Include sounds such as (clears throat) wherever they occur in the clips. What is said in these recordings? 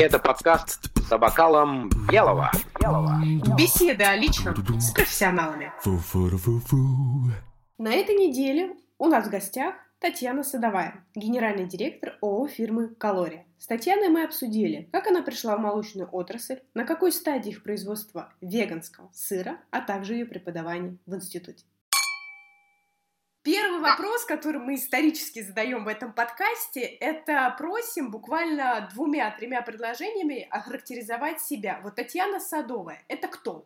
Это подкаст за бокалом белого. белого. Беседы о личном с профессионалами. На этой неделе у нас в гостях Татьяна Садовая, генеральный директор ООО фирмы «Калория». С Татьяной мы обсудили, как она пришла в молочную отрасль, на какой стадии их производства веганского сыра, а также ее преподавание в институте. Первый вопрос, который мы исторически задаем в этом подкасте, это просим буквально двумя-тремя предложениями охарактеризовать себя. Вот Татьяна Садовая, это кто?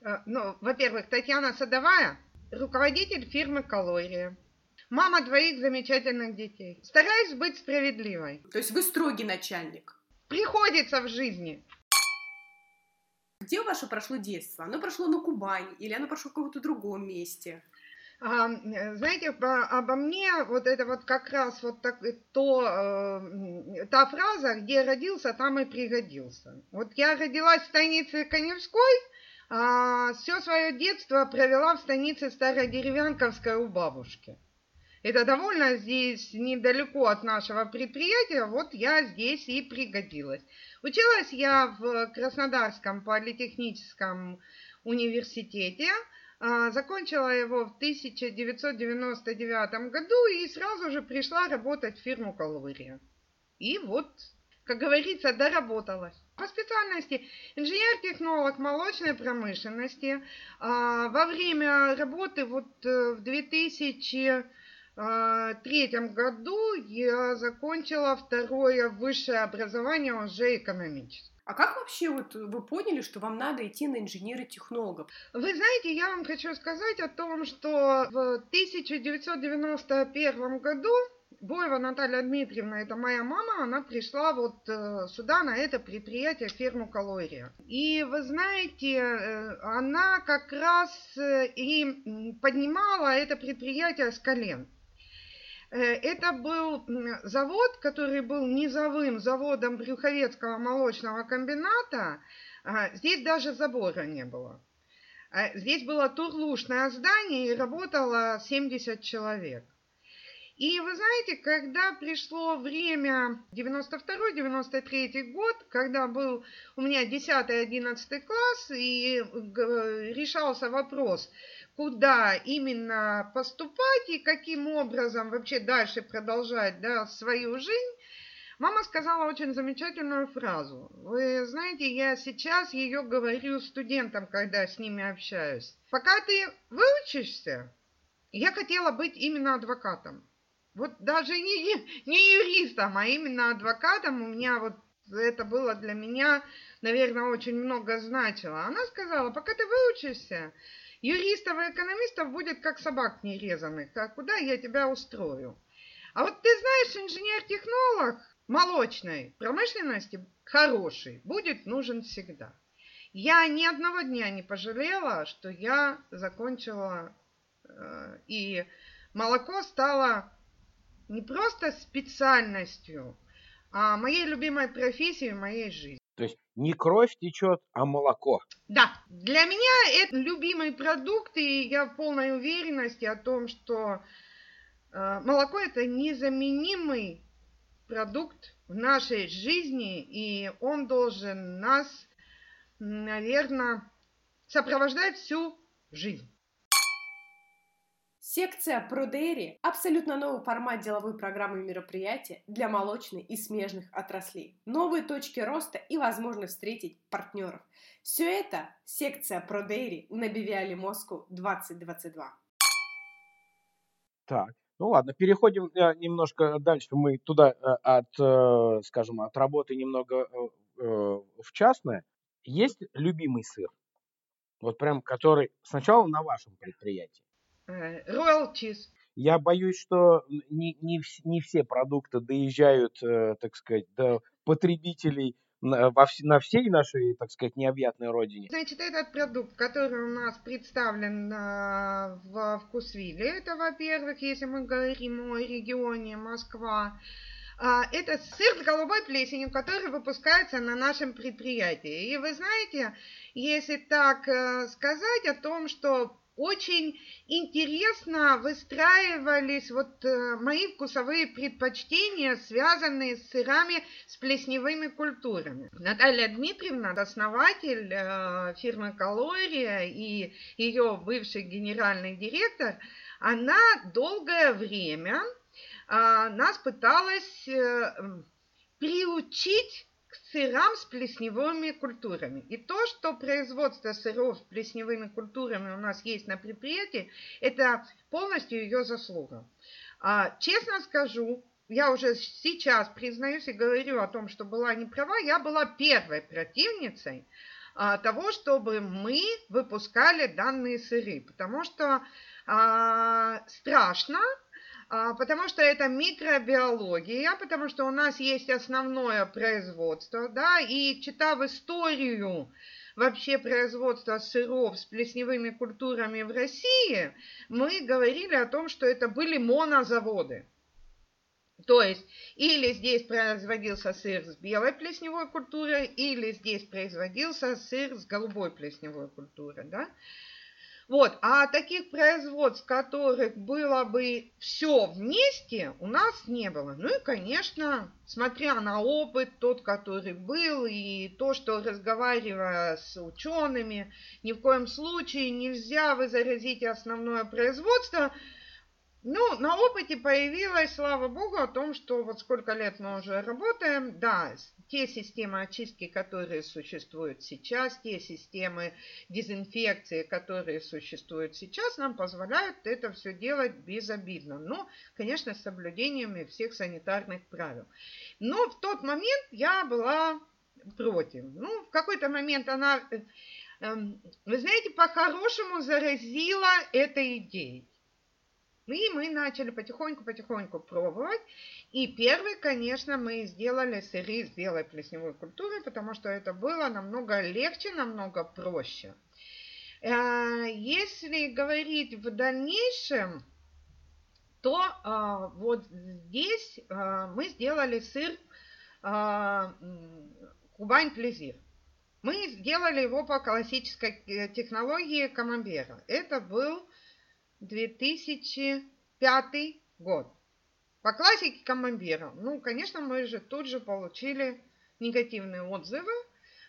Э, ну, во-первых, Татьяна Садовая, руководитель фирмы «Калория». Мама двоих замечательных детей. Стараюсь быть справедливой. То есть вы строгий начальник? Приходится в жизни. Где ваше прошло детство? Оно прошло на Кубани или оно прошло в каком-то другом месте? А, знаете, обо мне вот это вот как раз вот так, то, э, та фраза, где родился, там и пригодился. Вот я родилась в станице Коневской, а все свое детство провела в станице Стародеревянковской у бабушки. Это довольно здесь недалеко от нашего предприятия, вот я здесь и пригодилась. Училась я в Краснодарском политехническом университете, закончила его в 1999 году и сразу же пришла работать в фирму «Калория». И вот, как говорится, доработалась. По специальности инженер-технолог молочной промышленности. А, во время работы вот э, в 2000 третьем году я закончила второе высшее образование уже экономическое. А как вообще вот вы поняли, что вам надо идти на инженера-технологов? Вы знаете, я вам хочу сказать о том, что в 1991 году Боева Наталья Дмитриевна, это моя мама, она пришла вот э, сюда, на это предприятие, ферму Калория. И вы знаете, э, она как раз э, и поднимала это предприятие с колен. Э, это был завод, который был низовым заводом Брюховецкого молочного комбината. Здесь даже забора не было. А здесь было турлушное здание и работало 70 человек. И вы знаете, когда пришло время 92-93 год, когда был у меня 10-11 класс, и решался вопрос, куда именно поступать и каким образом вообще дальше продолжать да, свою жизнь, мама сказала очень замечательную фразу. Вы знаете, я сейчас ее говорю студентам, когда с ними общаюсь. Пока ты выучишься, я хотела быть именно адвокатом. Вот даже не, не юристом, а именно адвокатом. У меня вот это было для меня, наверное, очень много значило. Она сказала, пока ты выучишься, Юристов и экономистов будет как собак нерезанных. А куда я тебя устрою? А вот ты знаешь, инженер-технолог молочной промышленности хороший, будет нужен всегда. Я ни одного дня не пожалела, что я закончила, э, и молоко стало не просто специальностью, а моей любимой профессией моей жизни. То есть не кровь течет, а молоко. Да, для меня это любимый продукт, и я в полной уверенности о том, что э, молоко это незаменимый продукт в нашей жизни, и он должен нас, наверное, сопровождать всю жизнь. Секция ProDairy – абсолютно новый формат деловой программы мероприятия для молочной и смежных отраслей, новые точки роста и возможность встретить партнеров. Все это – секция ProDairy на Бивиале Москву 2022. Так, ну ладно, переходим э, немножко дальше. Мы туда э, от, э, скажем, от работы немного в частное. Есть любимый сыр? Вот прям, который сначала на вашем предприятии, royalties. Э, Я боюсь, что не, не, не все продукты доезжают, э, так сказать, до потребителей на, во, на всей нашей, так сказать, необъятной родине. Значит, этот продукт, который у нас представлен э, в Вкусвилле, это, во-первых, если мы говорим о регионе Москва, а, это сыр с голубой плесенью, который выпускается на нашем предприятии. И вы знаете, если так сказать о том, что очень интересно выстраивались вот э, мои вкусовые предпочтения, связанные с сырами с плесневыми культурами. Наталья Дмитриевна, основатель э, фирмы «Калория» и ее бывший генеральный директор, она долгое время нас пыталась приучить сырам с плесневыми культурами. И то, что производство сыров с плесневыми культурами у нас есть на предприятии, это полностью ее заслуга. А, честно скажу, я уже сейчас признаюсь и говорю о том, что была не права, я была первой противницей а, того, чтобы мы выпускали данные сыры, потому что а, страшно, потому что это микробиология, потому что у нас есть основное производство, да, и читав историю вообще производства сыров с плесневыми культурами в России, мы говорили о том, что это были монозаводы. То есть или здесь производился сыр с белой плесневой культурой, или здесь производился сыр с голубой плесневой культурой. Да? Вот, а таких производств, которых было бы все вместе, у нас не было. Ну и, конечно, смотря на опыт, тот, который был, и то, что разговаривая с учеными, ни в коем случае нельзя возразить основное производство – ну, на опыте появилось, слава богу, о том, что вот сколько лет мы уже работаем, да, те системы очистки, которые существуют сейчас, те системы дезинфекции, которые существуют сейчас, нам позволяют это все делать безобидно. Но, конечно, с соблюдениями всех санитарных правил. Но в тот момент я была против. Ну, в какой-то момент она, э, эм, вы знаете, по-хорошему заразила этой идеей. И мы начали потихоньку-потихоньку пробовать. И первый, конечно, мы сделали сыры с белой плесневой культурой, потому что это было намного легче, намного проще. Э, если говорить в дальнейшем, то а, вот здесь а, мы сделали сыр а, Кубань Плезир. Мы сделали его по классической э, технологии Камамбера. Это был 2005 год. По классике Камамбера. Ну, конечно, мы же тут же получили негативные отзывы,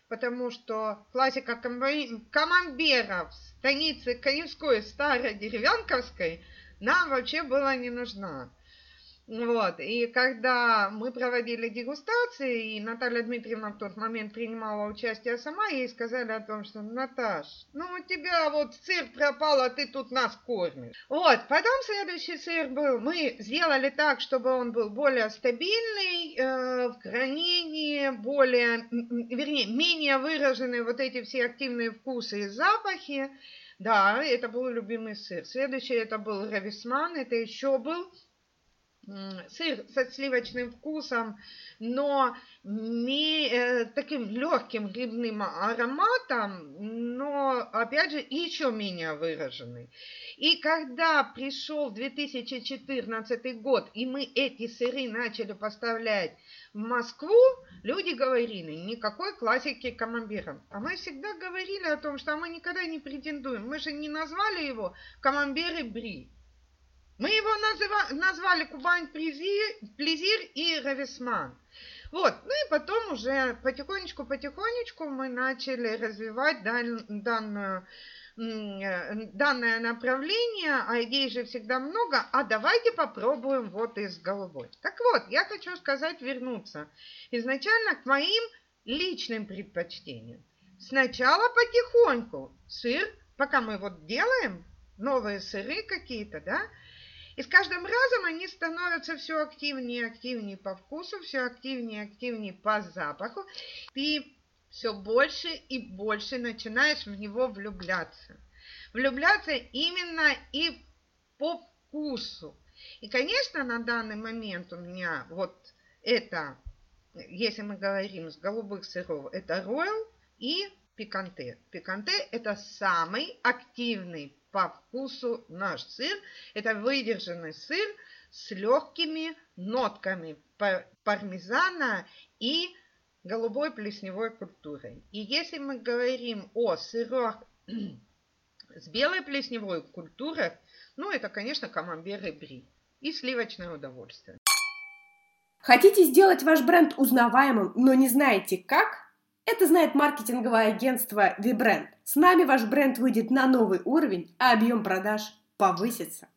потому что классика Камамбера в станице Коневской Стародеревянковской нам вообще была не нужна. Вот. И когда мы проводили дегустации, и Наталья Дмитриевна в тот момент принимала участие сама, ей сказали о том, что Наташ, ну у тебя вот сыр пропал, а ты тут нас кормишь. Вот. Потом следующий сыр был, мы сделали так, чтобы он был более стабильный э, в хранении, более, вернее, менее выраженные вот эти все активные вкусы и запахи. Да, это был любимый сыр. Следующий это был рависман, это еще был сыр со сливочным вкусом, но не, э, таким легким грибным ароматом, но, опять же, еще менее выраженный. И когда пришел 2014 год, и мы эти сыры начали поставлять в Москву, люди говорили, никакой классики камамбера. А мы всегда говорили о том, что мы никогда не претендуем. Мы же не назвали его камамберы бри. Мы его называ, назвали Кубань Плезир, и Рависман. Вот, ну и потом уже потихонечку-потихонечку мы начали развивать дан, данную, э, данное направление, а идей же всегда много, а давайте попробуем вот из голубой. Так вот, я хочу сказать, вернуться изначально к моим личным предпочтениям. Сначала потихоньку сыр, пока мы вот делаем новые сыры какие-то, да, и с каждым разом они становятся все активнее и активнее по вкусу, все активнее и активнее по запаху. Ты все больше и больше начинаешь в него влюбляться. Влюбляться именно и по вкусу. И, конечно, на данный момент у меня вот это, если мы говорим с голубых сыров, это ройл и пиканте. Пиканте это самый активный по вкусу наш сыр. Это выдержанный сыр с легкими нотками пармезана и голубой плесневой культурой. И если мы говорим о сырах С белой плесневой культурой, ну, это, конечно, камамбер и бри. И сливочное удовольствие. Хотите сделать ваш бренд узнаваемым, но не знаете как? Это знает маркетинговое агентство VBrand. С нами ваш бренд выйдет на новый уровень, а объем продаж повысится.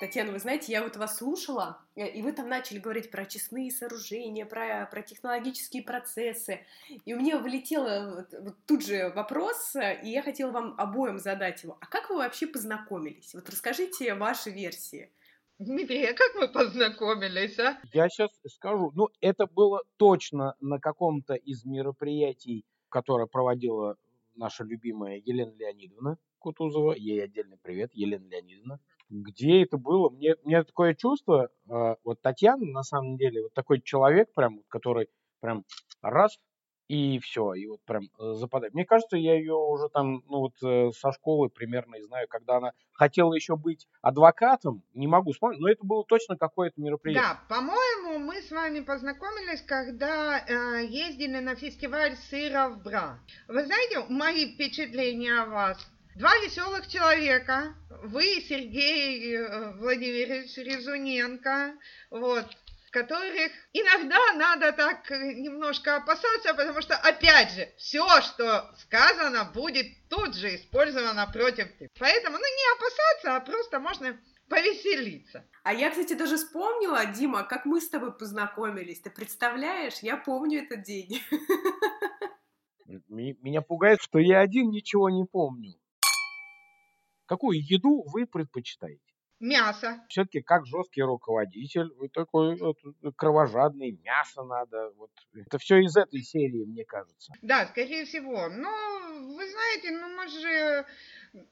Татьяна, вы знаете, я вот вас слушала, э, и вы там начали говорить про честные сооружения, про, про технологические процессы, и у меня вылетел вот тут же вопрос, и я хотела вам обоим задать его. А как вы вообще познакомились? Вот расскажите ваши версии. Дмитрий, а как мы познакомились, а? Я сейчас скажу. Ну, это было точно на каком-то из мероприятий, которое проводила наша любимая Елена Леонидовна Кутузова. Ей отдельный привет, Елена Леонидовна. Где это было? Мне, мне такое чувство, э, вот Татьяна, на самом деле, вот такой человек прям, который прям раз и все, и вот прям э, западает. Мне кажется, я ее уже там, ну вот э, со школы примерно знаю, когда она хотела еще быть адвокатом, не могу вспомнить, но это было точно какое-то мероприятие. Да, по-моему, мы с вами познакомились, когда э, ездили на фестиваль сыра в Бра. Вы знаете, мои впечатления о вас? Два веселых человека, вы, Сергей э, Владимирович Резуненко, вот, которых иногда надо так э, немножко опасаться, потому что, опять же, все, что сказано, будет тут же использовано против тебя. Поэтому, ну, не опасаться, а просто можно повеселиться. А я, кстати, даже вспомнила, Дима, как мы с тобой познакомились. Ты представляешь? Я помню этот день. Меня пугает, что я один ничего не помню. Какую еду вы предпочитаете? Мясо. Все-таки как жесткий руководитель, вы такой вот, кровожадный, мясо надо. Вот. Это все из этой серии, мне кажется. Да, скорее всего. Но вы знаете, ну мы же...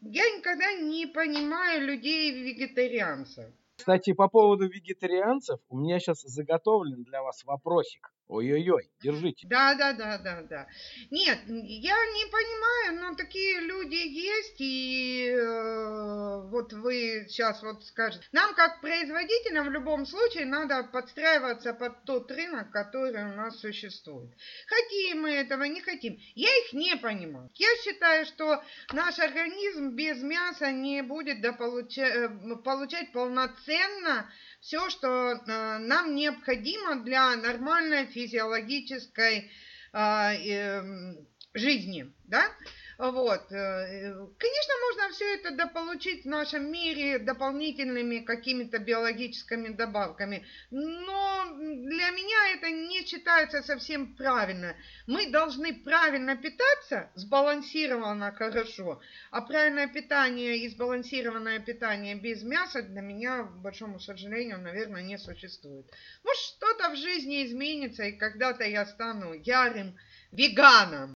Я никогда не понимаю людей-вегетарианцев. Кстати, по поводу вегетарианцев, у меня сейчас заготовлен для вас вопросик. Ой-ой-ой, держите. Да, да, да, да, да. Нет, я не понимаю, но такие люди есть, и э, вот вы сейчас вот скажете. Нам, как производителям, в любом случае надо подстраиваться под тот рынок, который у нас существует. Хотим мы этого, не хотим. Я их не понимаю. Я считаю, что наш организм без мяса не будет дополуча- э, получать полноценно все, что э, нам необходимо для нормальной физиологической э, жизни, да? Вот. Э, конечно, можно все это дополучить в нашем мире дополнительными какими-то биологическими добавками, но для меня это не считается совсем правильно. Мы должны правильно питаться, сбалансированно хорошо, а правильное питание и сбалансированное питание без мяса для меня, к большому сожалению, наверное, не существует. Может, что-то в жизни изменится, и когда-то я стану ярым веганом.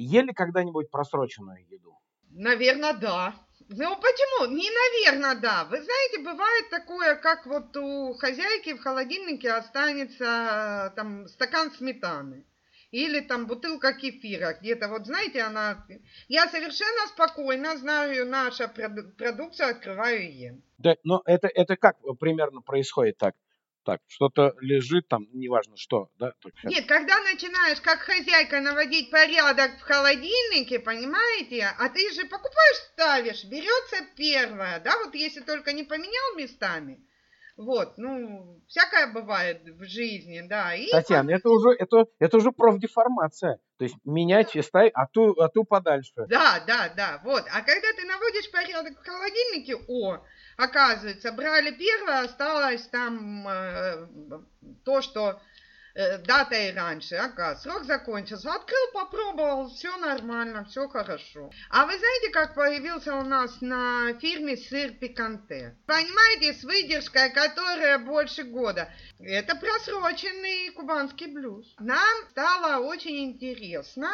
Ели когда-нибудь просроченную еду? Наверное, да. Ну почему? Не наверное, да. Вы знаете, бывает такое, как вот у хозяйки в холодильнике останется там стакан сметаны. Или там бутылка кефира где-то, вот знаете, она... Я совершенно спокойно знаю, наша продукция, открываю и ем. Да, но это, это как примерно происходит так? Так, что-то лежит там, неважно что, да? Нет, когда начинаешь как хозяйка наводить порядок в холодильнике, понимаете, а ты же покупаешь, ставишь, берется первое, да, вот если только не поменял местами, вот, ну, всякое бывает в жизни, да. И Татьяна, это уже, это, это уже профдеформация. То есть менять и ставить, а ту, а ту подальше. Да, да, да, вот. А когда ты наводишь порядок в холодильнике, о, Оказывается, брали первое, осталось там э, то, что э, датой раньше. Ага, срок закончился. Открыл, попробовал, все нормально, все хорошо. А вы знаете, как появился у нас на фирме сыр пиканте? Понимаете, с выдержкой, которая больше года. Это просроченный кубанский блюз. Нам стало очень интересно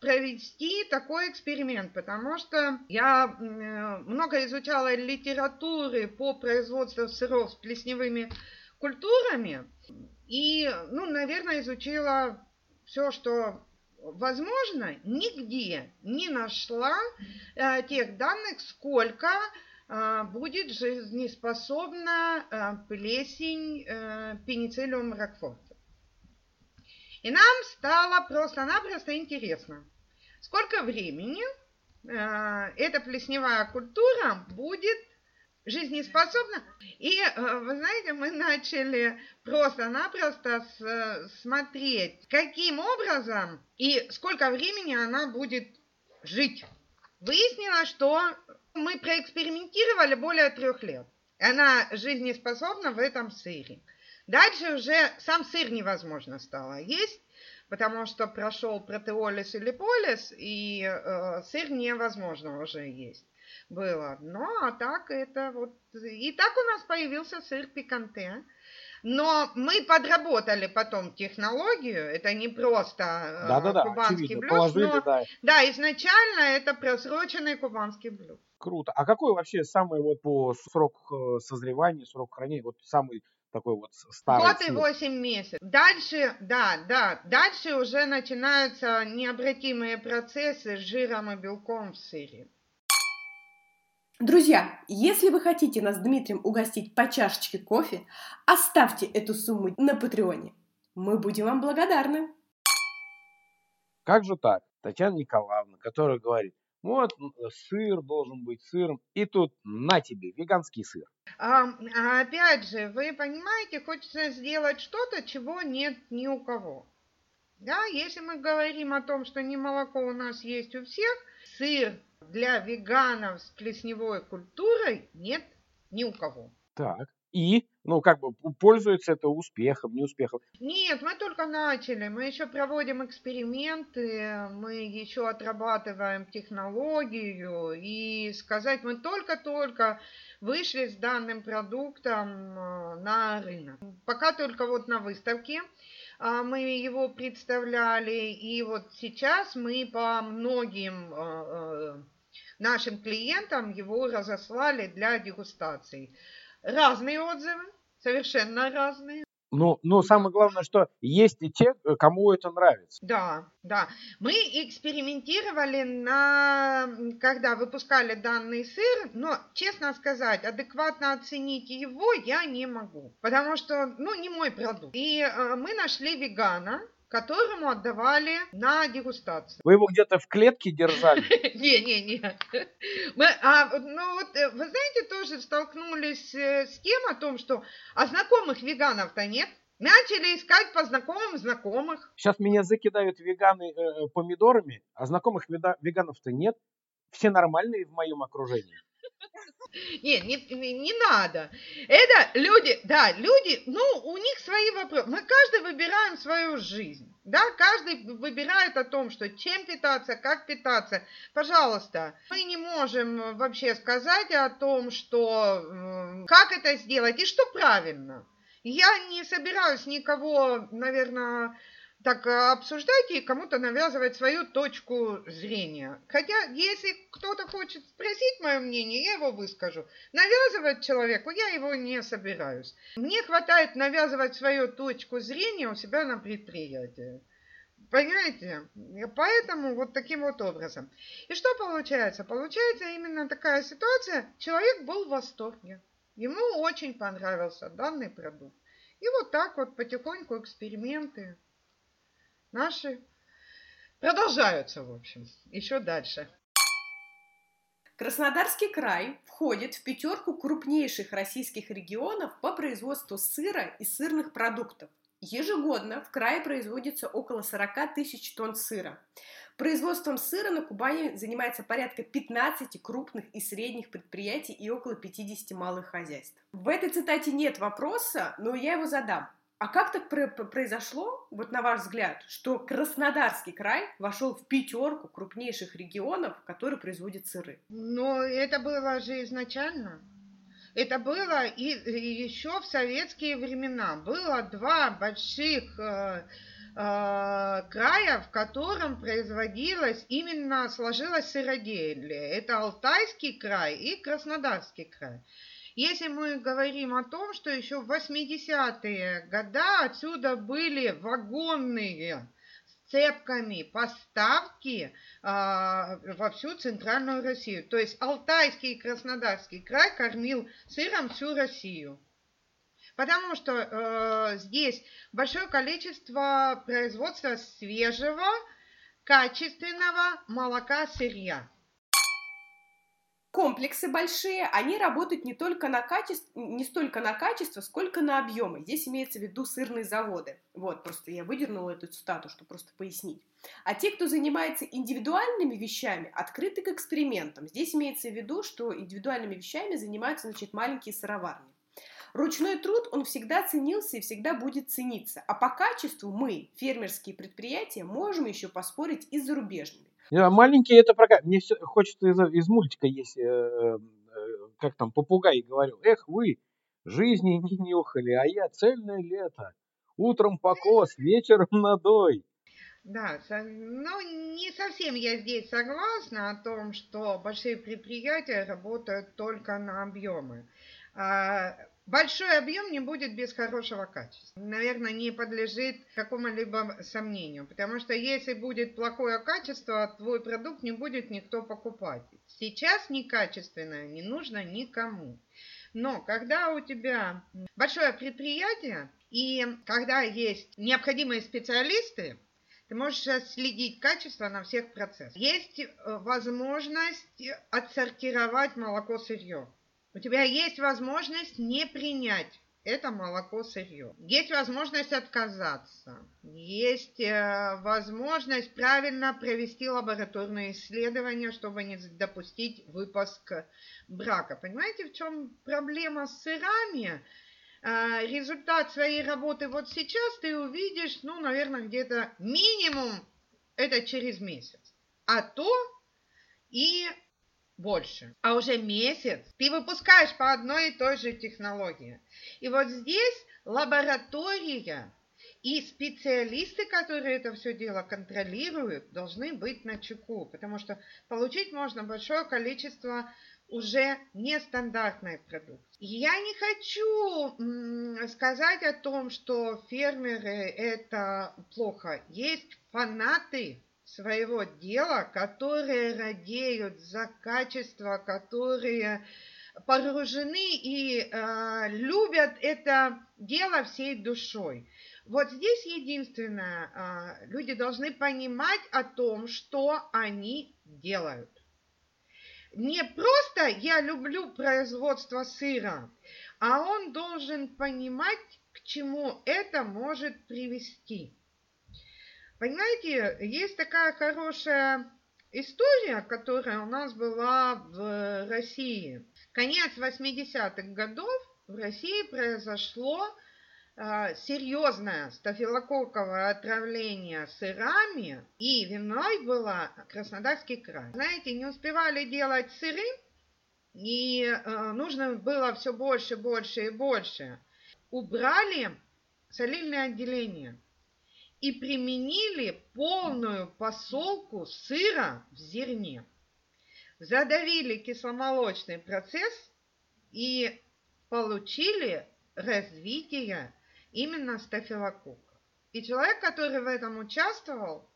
провести такой эксперимент, потому что я много изучала литературы по производству сыров с плесневыми культурами и, ну, наверное, изучила все, что возможно, нигде не нашла э, тех данных, сколько э, будет жизнеспособна э, плесень э, пенициллиум рокфорта. И нам стало просто-напросто интересно, сколько времени эта плесневая культура будет жизнеспособна. И, вы знаете, мы начали просто-напросто смотреть, каким образом и сколько времени она будет жить. Выяснилось, что мы проэкспериментировали более трех лет. Она жизнеспособна в этом сыре. Дальше уже сам сыр невозможно стало есть, потому что прошел протеолиз или полис, и э, сыр невозможно уже есть было. Ну, а так это вот... И так у нас появился сыр пиканте. Но мы подработали потом технологию, это не просто да, да, да, кубанский блюз, Положили, но да. да, изначально это просроченный кубанский блюз. Круто. А какой вообще самый вот по срок э, созревания, срок хранения, вот самый такой вот старый Год и восемь месяцев. Дальше, да, да, дальше уже начинаются необратимые процессы с жиром и белком в сыре. Друзья, если вы хотите нас с Дмитрием угостить по чашечке кофе, оставьте эту сумму на Патреоне. Мы будем вам благодарны. Как же так? Татьяна Николаевна, которая говорит, вот м, сыр должен быть сыром, и тут на тебе веганский сыр. А опять же, вы понимаете, хочется сделать что-то, чего нет ни у кого. Да, если мы говорим о том, что не молоко у нас есть у всех, сыр для веганов с плесневой культурой нет ни у кого. Так. И, ну, как бы пользуется это успехом, не успехом. Нет, мы только начали. Мы еще проводим эксперименты, мы еще отрабатываем технологию. И сказать, мы только-только вышли с данным продуктом э, на рынок. Пока только вот на выставке а, мы его представляли. И вот сейчас мы по многим э, э, нашим клиентам его разослали для дегустации. Разные отзывы, совершенно разные. Ну, но самое главное, что есть и те, кому это нравится. Да, да. Мы экспериментировали на, когда выпускали данный сыр, но, честно сказать, адекватно оценить его я не могу, потому что, ну, не мой продукт. И э, мы нашли вегана, которому отдавали на дегустацию. Вы его где-то в клетке держали? (laughs) Не, не, не. Мы, а, ну вот, э, вы знаете, тоже столкнулись э, с тем о том, что а знакомых веганов-то нет. Начали искать по знакомым знакомых. Сейчас меня закидают веганы э, э, помидорами, а знакомых веда- веганов-то нет. Все нормальные в моем окружении. Не, не, не, надо. Это люди, да, люди, ну, у них свои вопросы. Мы каждый выбираем свою жизнь. Да, каждый выбирает о том, что чем питаться, как питаться. Пожалуйста, мы не можем вообще сказать о том, что как это сделать и что правильно. Я не собираюсь никого, наверное, так э, обсуждать и кому-то навязывать свою точку зрения. Хотя, если кто-то хочет спросить мое мнение, я его выскажу. Навязывать человеку я его не собираюсь. Мне хватает навязывать свою точку зрения у себя на предприятии. Понимаете? Поэтому вот таким вот образом. И что получается? Получается именно такая ситуация. Человек был в восторге. Ему очень понравился данный продукт. И вот так вот потихоньку эксперименты наши продолжаются, в общем, еще дальше. Краснодарский край входит в пятерку крупнейших российских регионов по производству сыра и сырных продуктов. Ежегодно в крае производится около 40 тысяч тонн сыра. Производством сыра на Кубани занимается порядка 15 крупных и средних предприятий и около 50 малых хозяйств. В этой цитате нет вопроса, но я его задам. А как так произошло, вот на ваш взгляд, что Краснодарский край вошел в пятерку крупнейших регионов, которые производят сыры? Ну, это было же изначально. Это было и, еще в советские времена. Было два больших э, э, края, в котором производилось, именно сложилось сыроделие. Это Алтайский край и Краснодарский край. Если мы говорим о том, что еще в 80-е годы отсюда были вагонные с цепками поставки а, во всю центральную Россию. То есть Алтайский и Краснодарский край кормил сыром всю Россию. Потому что э, здесь большое количество производства свежего, качественного молока сырья. Комплексы большие, они работают не только на качество, не столько на качество, сколько на объемы. Здесь имеется в виду сырные заводы. Вот, просто я выдернула эту цитату, чтобы просто пояснить. А те, кто занимается индивидуальными вещами, открыты к экспериментам. Здесь имеется в виду, что индивидуальными вещами занимаются, значит, маленькие сыроварни. Ручной труд, он всегда ценился и всегда будет цениться. А по качеству мы, фермерские предприятия, можем еще поспорить и с зарубежными. А маленькие это прокат. Мне все хочется из, из мультика есть, э, э, как там, попугай говорил. Эх, вы жизни не нюхали, а я цельное лето. Утром покос, вечером надой. Да, но не совсем я здесь согласна о том, что большие предприятия работают только на объемы. Большой объем не будет без хорошего качества. Наверное, не подлежит какому-либо сомнению. Потому что если будет плохое качество, твой продукт не будет никто покупать. Сейчас некачественное не нужно никому. Но когда у тебя большое предприятие, и когда есть необходимые специалисты, ты можешь следить качество на всех процессах. Есть э, возможность отсортировать молоко сырье. У тебя есть возможность не принять это молоко сырье. Есть возможность отказаться. Есть э, возможность правильно провести лабораторные исследования, чтобы не допустить выпуск брака. Понимаете, в чем проблема с сырами? Э, результат своей работы вот сейчас ты увидишь, ну, наверное, где-то минимум это через месяц. А то и больше. А уже месяц ты выпускаешь по одной и той же технологии. И вот здесь лаборатория и специалисты, которые это все дело контролируют, должны быть на чеку, потому что получить можно большое количество уже нестандартной продукции. Я не хочу сказать о том, что фермеры это плохо. Есть фанаты своего дела, которые радеют за качество, которые погружены и э, любят это дело всей душой. Вот здесь единственное, э, люди должны понимать о том, что они делают. Не просто я люблю производство сыра, а он должен понимать, к чему это может привести. Понимаете, есть такая хорошая история, которая у нас была в России. Конец 80-х годов в России произошло э, серьезное стафилококковое отравление сырами, и виной была Краснодарский край. Знаете, не успевали делать сыры, и э, нужно было все больше, больше и больше. Убрали солильное отделение – и применили полную посолку сыра в зерне. Задавили кисломолочный процесс и получили развитие именно стафилококка. И человек, который в этом участвовал,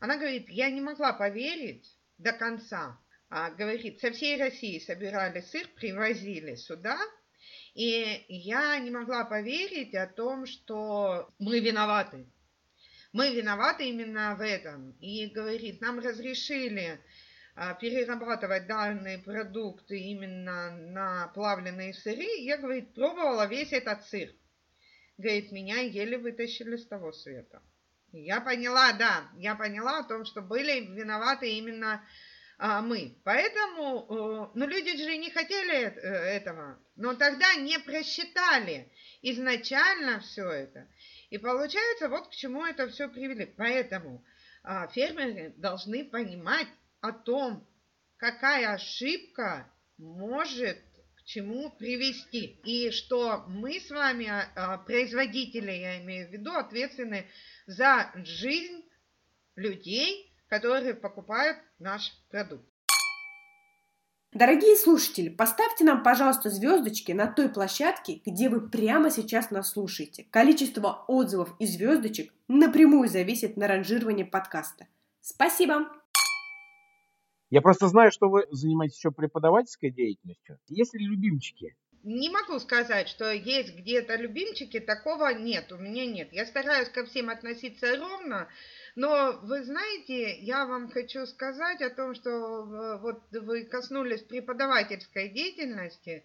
она говорит, я не могла поверить до конца. А, говорит, со всей России собирали сыр, привозили сюда, и я не могла поверить о том, что мы виноваты мы виноваты именно в этом. И говорит, нам разрешили а, перерабатывать данные продукты именно на плавленые сыры. Я, говорит, пробовала весь этот сыр. Говорит, меня еле вытащили с того света. Я поняла, да, я поняла о том, что были виноваты именно а, мы. Поэтому, э, ну люди же не хотели э, этого, но тогда не просчитали изначально все это. И получается, вот к чему это все привели. Поэтому а, фермеры должны понимать о том, какая ошибка может к чему привести. И что мы с вами, а, а производители, я имею в виду, ответственны за жизнь людей, которые покупают наш продукт. Дорогие слушатели, поставьте нам, пожалуйста, звездочки на той площадке, где вы прямо сейчас нас слушаете. Количество отзывов и звездочек напрямую зависит на ранжировании подкаста. Спасибо! Я просто знаю, что вы занимаетесь еще преподавательской деятельностью. Есть ли любимчики? не могу сказать, что есть где-то любимчики, такого нет, у меня нет. Я стараюсь ко всем относиться ровно, но вы знаете, я вам хочу сказать о том, что э, вот вы коснулись преподавательской деятельности.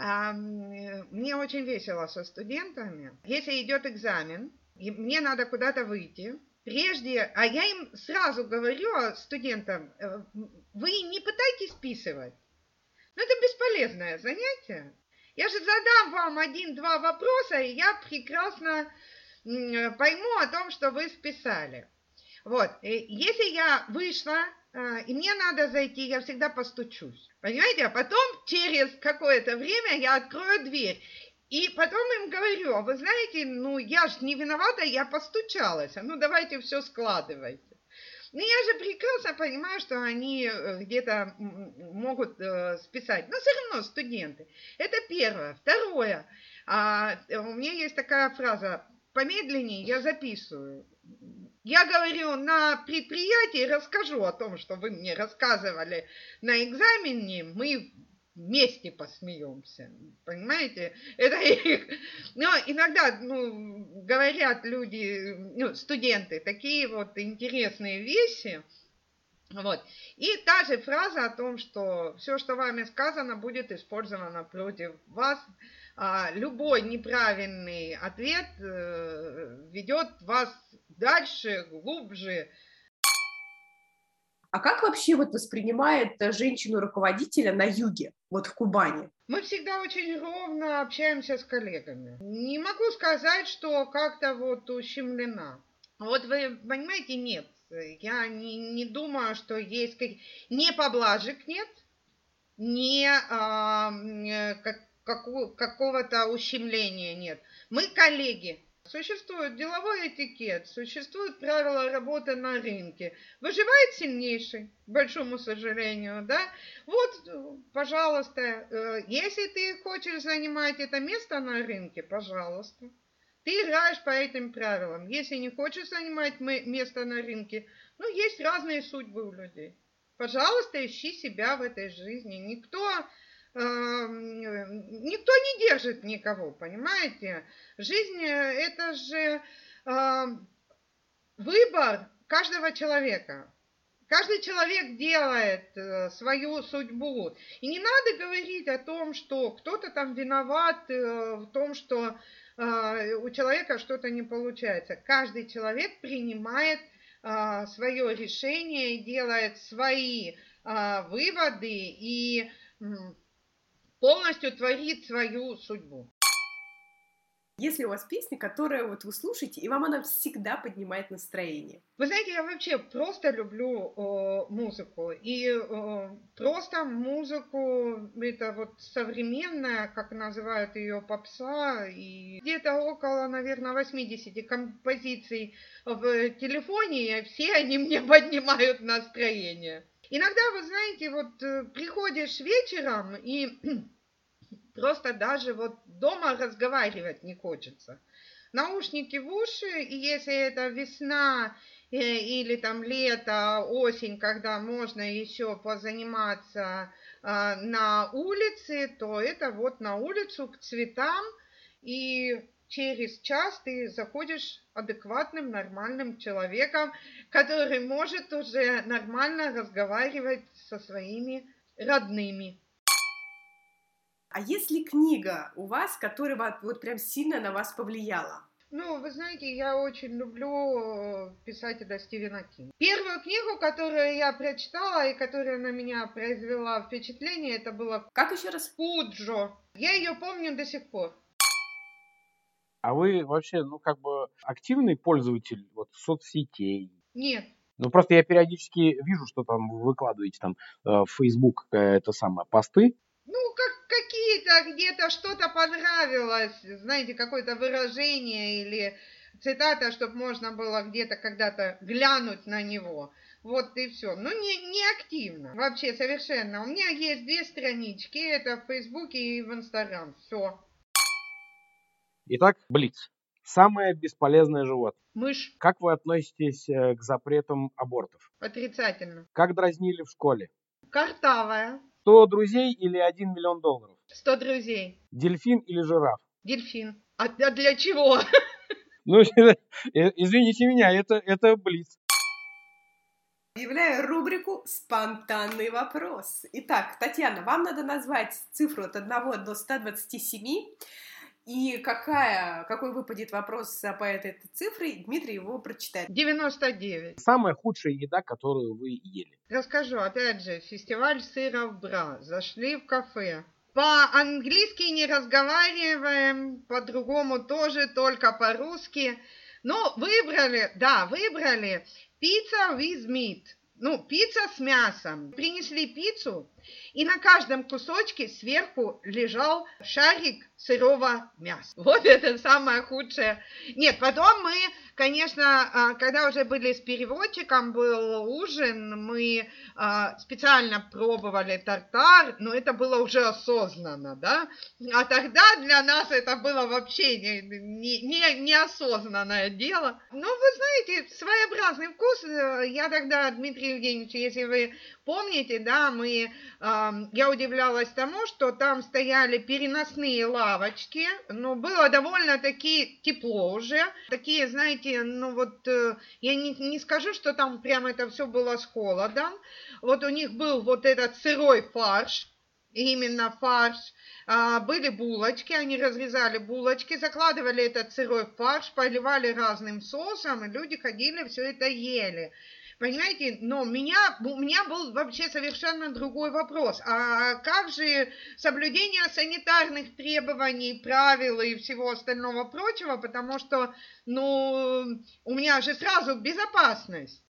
Мне очень весело со студентами. Если идет экзамен, и мне надо куда-то выйти, прежде, а я им сразу говорю студентам, э, вы не пытайтесь списывать. Ну, это бесполезное занятие. Я же задам вам один-два вопроса, и я прекрасно пойму о том, что вы списали. Вот, если я вышла, э, и мне надо зайти, я всегда постучусь. Понимаете? А потом через какое-то время я открою дверь. И потом им говорю, а вы знаете, ну я же не виновата, я постучалась. А ну давайте все складывайте. Ну я же прекрасно понимаю, что они э, где-то могут э, списать. Но все равно студенты. Это первое. Второе. А, у меня есть такая фраза. Помедленнее я записываю. Я говорю на предприятии, расскажу о том, что вы мне рассказывали на экзамене. Мы вместе посмеемся. Понимаете? Это их... Но иногда ну, говорят люди, ну, студенты, такие вот интересные вещи. Вот. И та же фраза о том, что все, что вами сказано, будет использовано против вас. А, любой неправильный ответ э, ведет вас дальше, глубже, а как вообще вот воспринимает э, женщину-руководителя на юге, вот в Кубани? Мы всегда очень ровно общаемся с коллегами. Не могу сказать, что как-то вот ущемлена. Вот вы понимаете, нет. Я не, не думаю, что есть... Как... Не поблажек нет, не а, э, как, какого-то ущемления нет. Мы коллеги, Существует деловой этикет, существуют правила работы на рынке. Выживает сильнейший, к большому сожалению, да? Вот, пожалуйста, э, если ты хочешь занимать это место на рынке, пожалуйста. Ты играешь по этим правилам. Если не хочешь занимать место на рынке, ну, есть разные судьбы у людей. Пожалуйста, ищи себя в этой жизни. Никто никто не держит никого, понимаете? Жизнь э, это же эм, выбор каждого человека. Каждый человек делает э, свою судьбу. И не надо говорить о том, что кто-то там виноват э, в том, что у человека что-то не получается. Каждый человек принимает свое решение, делает свои выводы и полностью творит свою судьбу. Если у вас песня, которая вот вы слушаете, и вам она всегда поднимает настроение? Вы знаете, я вообще просто люблю э, музыку. И э, просто музыку, это вот современная, как называют ее попса, и где-то около, наверное, 80 композиций в телефоне, и все они мне (laughs) поднимают настроение. Иногда, вы знаете, вот э, приходишь вечером и (clears throat) просто даже вот дома разговаривать не хочется. Наушники в уши, и если это весна э, или там лето, осень, когда можно еще позаниматься э, на улице, то это вот на улицу к цветам, и через час ты заходишь адекватным, нормальным человеком, который может уже нормально разговаривать со своими родными. А есть ли книга у вас, которая вот прям сильно на вас повлияла? Ну, вы знаете, я очень люблю писателя Стивена Кинга. Первую книгу, которую я прочитала и которая на меня произвела впечатление, это была... Как еще раз? Пуджо. Я ее помню до сих пор. А вы вообще, ну, как бы активный пользователь вот соцсетей? Нет. Ну, просто я периодически вижу, что там вы выкладываете там э, в Facebook это самое посты. Ну, как какие-то где-то что-то понравилось, знаете, какое-то выражение или цитата, чтобы можно было где-то когда-то глянуть на него. Вот и все. Ну, не, не активно. Вообще совершенно. У меня есть две странички. Это в Фейсбуке и в Инстаграм. Все. Итак, Блиц. Самое бесполезное животное. Мышь. Как вы относитесь э, к запретам абортов? Отрицательно. Как дразнили в школе? Картавая. 100 друзей или 1 миллион долларов? Сто друзей. Дельфин или жираф? Дельфин. А, а для чего? (laughs) Ну, (laughs) извините меня, это, это блиц. Объявляю рубрику «Спонтанный вопрос». Итак, Татьяна, вам надо назвать цифру от 1 до 127, и какая, какой выпадет вопрос по этой цифре, Дмитрий его прочитает. 99. Самая худшая еда, которую вы ели. Расскажу, опять же, фестиваль сыров Бра. Зашли в кафе. По-английски не разговариваем, по-другому тоже, только по-русски. Но выбрали, да, выбрали пицца with meat. Ну, пицца с мясом. Принесли пиццу, и на каждом кусочке сверху лежал шарик сырого мяса. (laughs) Вот это самое худшее. Нет, потом мы, конечно, а, когда уже были с переводчиком, был ужин, мы а, специально пробовали тартар, но это было уже осознанно, да? А тогда для нас это было вообще не, не, не, неосознанное дело. Ну, вы знаете, своеобразный вкус. Я тогда, Дмитрий Евгеньевич, если вы помните, да, мы я удивлялась тому, что там стояли переносные лавочки, но было довольно-таки тепло уже. Такие, знаете, ну вот, э, я не, не скажу, что там прямо это все было с холодом. Вот у них был вот этот сырой фарш, именно фарш. А, были булочки, они разрезали булочки, закладывали этот сырой фарш, поливали разным соусом, и люди ходили, все это ели. Понимаете, но меня, у меня был вообще совершенно другой вопрос. А как же соблюдение санитарных требований, правил и всего остального прочего, потому что, ну, у меня же сразу безопасность.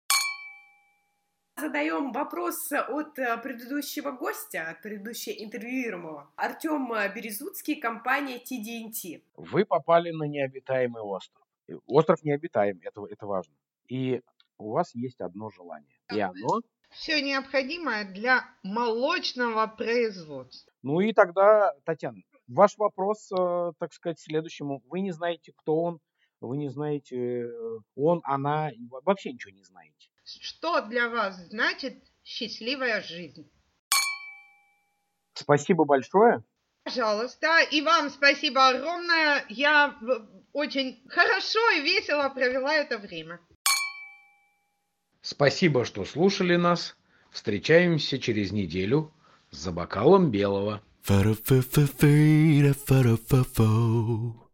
Задаем вопрос от э, предыдущего гостя, от предыдущего интервьюируемого. Артем Березуцкий, компания TDNT. Вы попали на необитаемый остров. Остров необитаем, это, это важно. И у вас есть одно желание. И оно... Все необходимое для молочного производства. Ну и тогда, Татьяна, ваш вопрос, э, так сказать, следующему. Вы не знаете, кто он, вы не знаете, э, он, она, вообще ничего не знаете. Что для вас значит счастливая жизнь? Спасибо большое. Пожалуйста, и вам спасибо огромное. Я очень хорошо и весело провела это время. Спасибо, что слушали нас. Встречаемся через неделю за бокалом белого. Фа-ра-фа-фа-фа-ра-фа-ра-фа-фа.